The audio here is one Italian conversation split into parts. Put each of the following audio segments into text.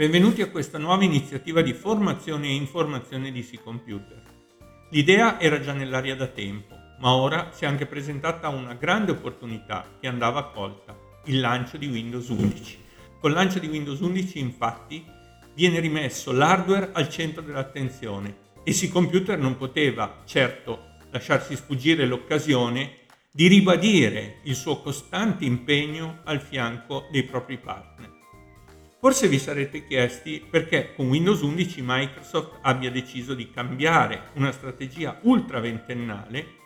benvenuti a questa nuova iniziativa di formazione e informazione di C-Computer. L'idea era già nell'aria da tempo, ma ora si è anche presentata una grande opportunità che andava colta, il lancio di Windows 11. Col lancio di Windows 11 infatti viene rimesso l'hardware al centro dell'attenzione e C-Computer non poteva certo lasciarsi sfuggire l'occasione di ribadire il suo costante impegno al fianco dei propri partner. Forse vi sarete chiesti perché con Windows 11 Microsoft abbia deciso di cambiare una strategia ultra ventennale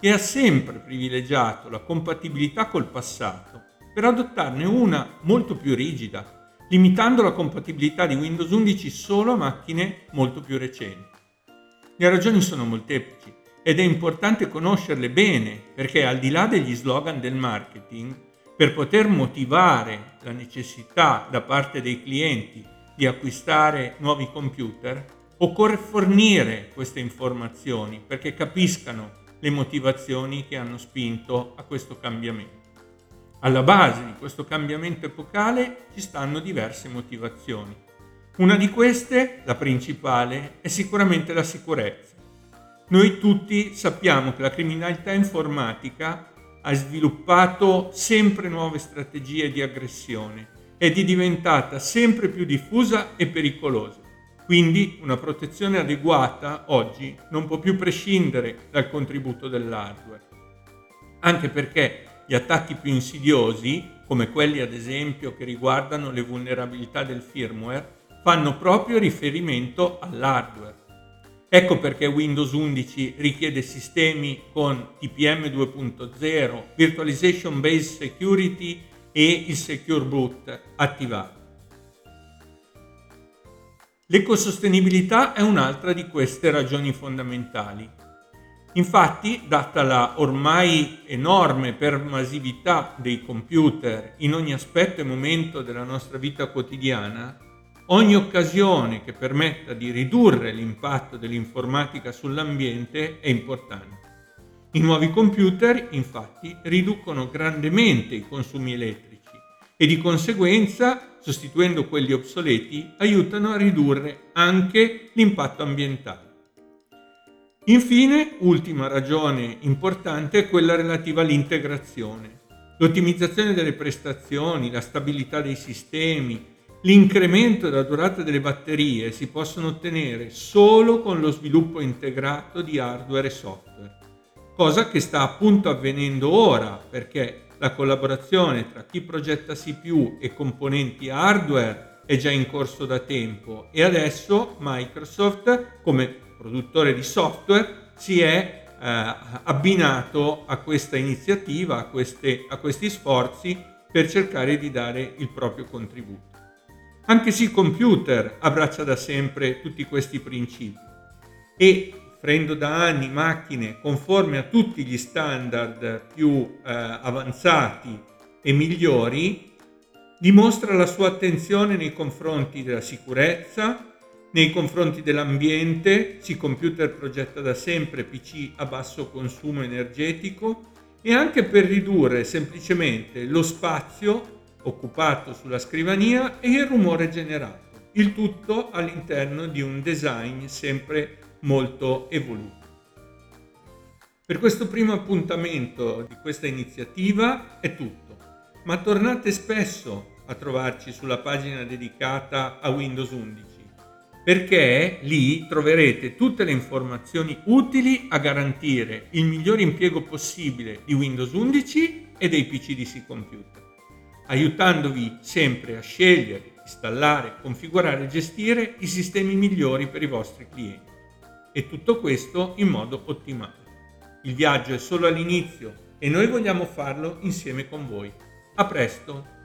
che ha sempre privilegiato la compatibilità col passato per adottarne una molto più rigida, limitando la compatibilità di Windows 11 solo a macchine molto più recenti. Le ragioni sono molteplici ed è importante conoscerle bene perché al di là degli slogan del marketing, per poter motivare la necessità da parte dei clienti di acquistare nuovi computer, occorre fornire queste informazioni perché capiscano le motivazioni che hanno spinto a questo cambiamento. Alla base di questo cambiamento epocale ci stanno diverse motivazioni. Una di queste, la principale, è sicuramente la sicurezza. Noi tutti sappiamo che la criminalità informatica ha sviluppato sempre nuove strategie di aggressione ed è diventata sempre più diffusa e pericolosa. Quindi una protezione adeguata oggi non può più prescindere dal contributo dell'hardware. Anche perché gli attacchi più insidiosi, come quelli ad esempio che riguardano le vulnerabilità del firmware, fanno proprio riferimento all'hardware Ecco perché Windows 11 richiede sistemi con TPM 2.0, Virtualization Based Security e il Secure Boot attivato. L'ecosostenibilità è un'altra di queste ragioni fondamentali. Infatti, data la ormai enorme pervasività dei computer in ogni aspetto e momento della nostra vita quotidiana, Ogni occasione che permetta di ridurre l'impatto dell'informatica sull'ambiente è importante. I nuovi computer infatti riducono grandemente i consumi elettrici e di conseguenza, sostituendo quelli obsoleti, aiutano a ridurre anche l'impatto ambientale. Infine, ultima ragione importante è quella relativa all'integrazione. L'ottimizzazione delle prestazioni, la stabilità dei sistemi, L'incremento della durata delle batterie si possono ottenere solo con lo sviluppo integrato di hardware e software, cosa che sta appunto avvenendo ora perché la collaborazione tra chi progetta CPU e componenti hardware è già in corso da tempo e adesso Microsoft come produttore di software si è eh, abbinato a questa iniziativa, a, queste, a questi sforzi per cercare di dare il proprio contributo. Anche sì, computer abbraccia da sempre tutti questi principi. E offrendo da anni macchine conforme a tutti gli standard più eh, avanzati e migliori, dimostra la sua attenzione nei confronti della sicurezza, nei confronti dell'ambiente, C-Computer progetta da sempre PC a basso consumo energetico e anche per ridurre semplicemente lo spazio occupato sulla scrivania e il rumore generato, il tutto all'interno di un design sempre molto evoluto. Per questo primo appuntamento di questa iniziativa è tutto, ma tornate spesso a trovarci sulla pagina dedicata a Windows 11 perché lì troverete tutte le informazioni utili a garantire il migliore impiego possibile di Windows 11 e dei PC di C Computer aiutandovi sempre a scegliere, installare, configurare e gestire i sistemi migliori per i vostri clienti. E tutto questo in modo ottimale. Il viaggio è solo all'inizio e noi vogliamo farlo insieme con voi. A presto!